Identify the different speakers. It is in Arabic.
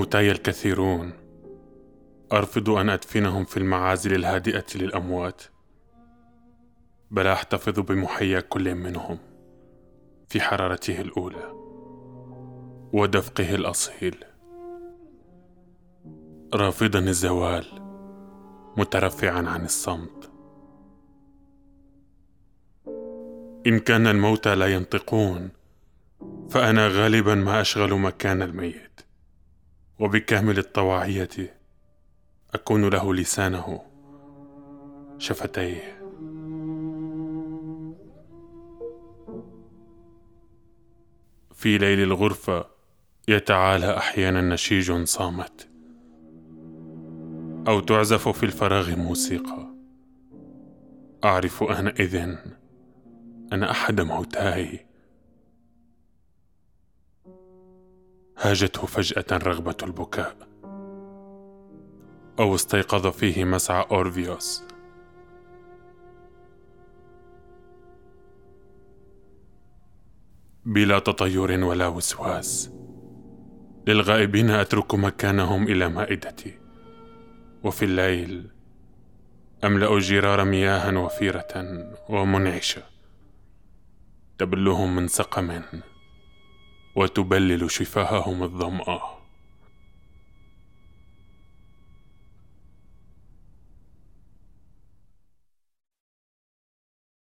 Speaker 1: موتاي الكثيرون. أرفض أن أدفنهم في المعازل الهادئة للأموات. بل أحتفظ بمحيا كل منهم في حرارته الأولى ودفقه الأصيل. رافضا الزوال مترفعا عن الصمت. إن كان الموتى لا ينطقون فأنا غالبا ما أشغل مكان الميت. وبكامل الطواعية أكون له لسانه شفتيه. في ليل الغرفة يتعالى أحيانا نشيج صامت أو تعزف في الفراغ موسيقى. أعرف أنئذ أن أحد موتاي. هاجته فجأة رغبة البكاء. أو استيقظ فيه مسعى أورفيوس. بلا تطير ولا وسواس. للغائبين أترك مكانهم إلى مائدتي. وفي الليل أملأ الجرار مياها وفيرة ومنعشة. تبلهم من سقم وتبلل شفاههم الظماه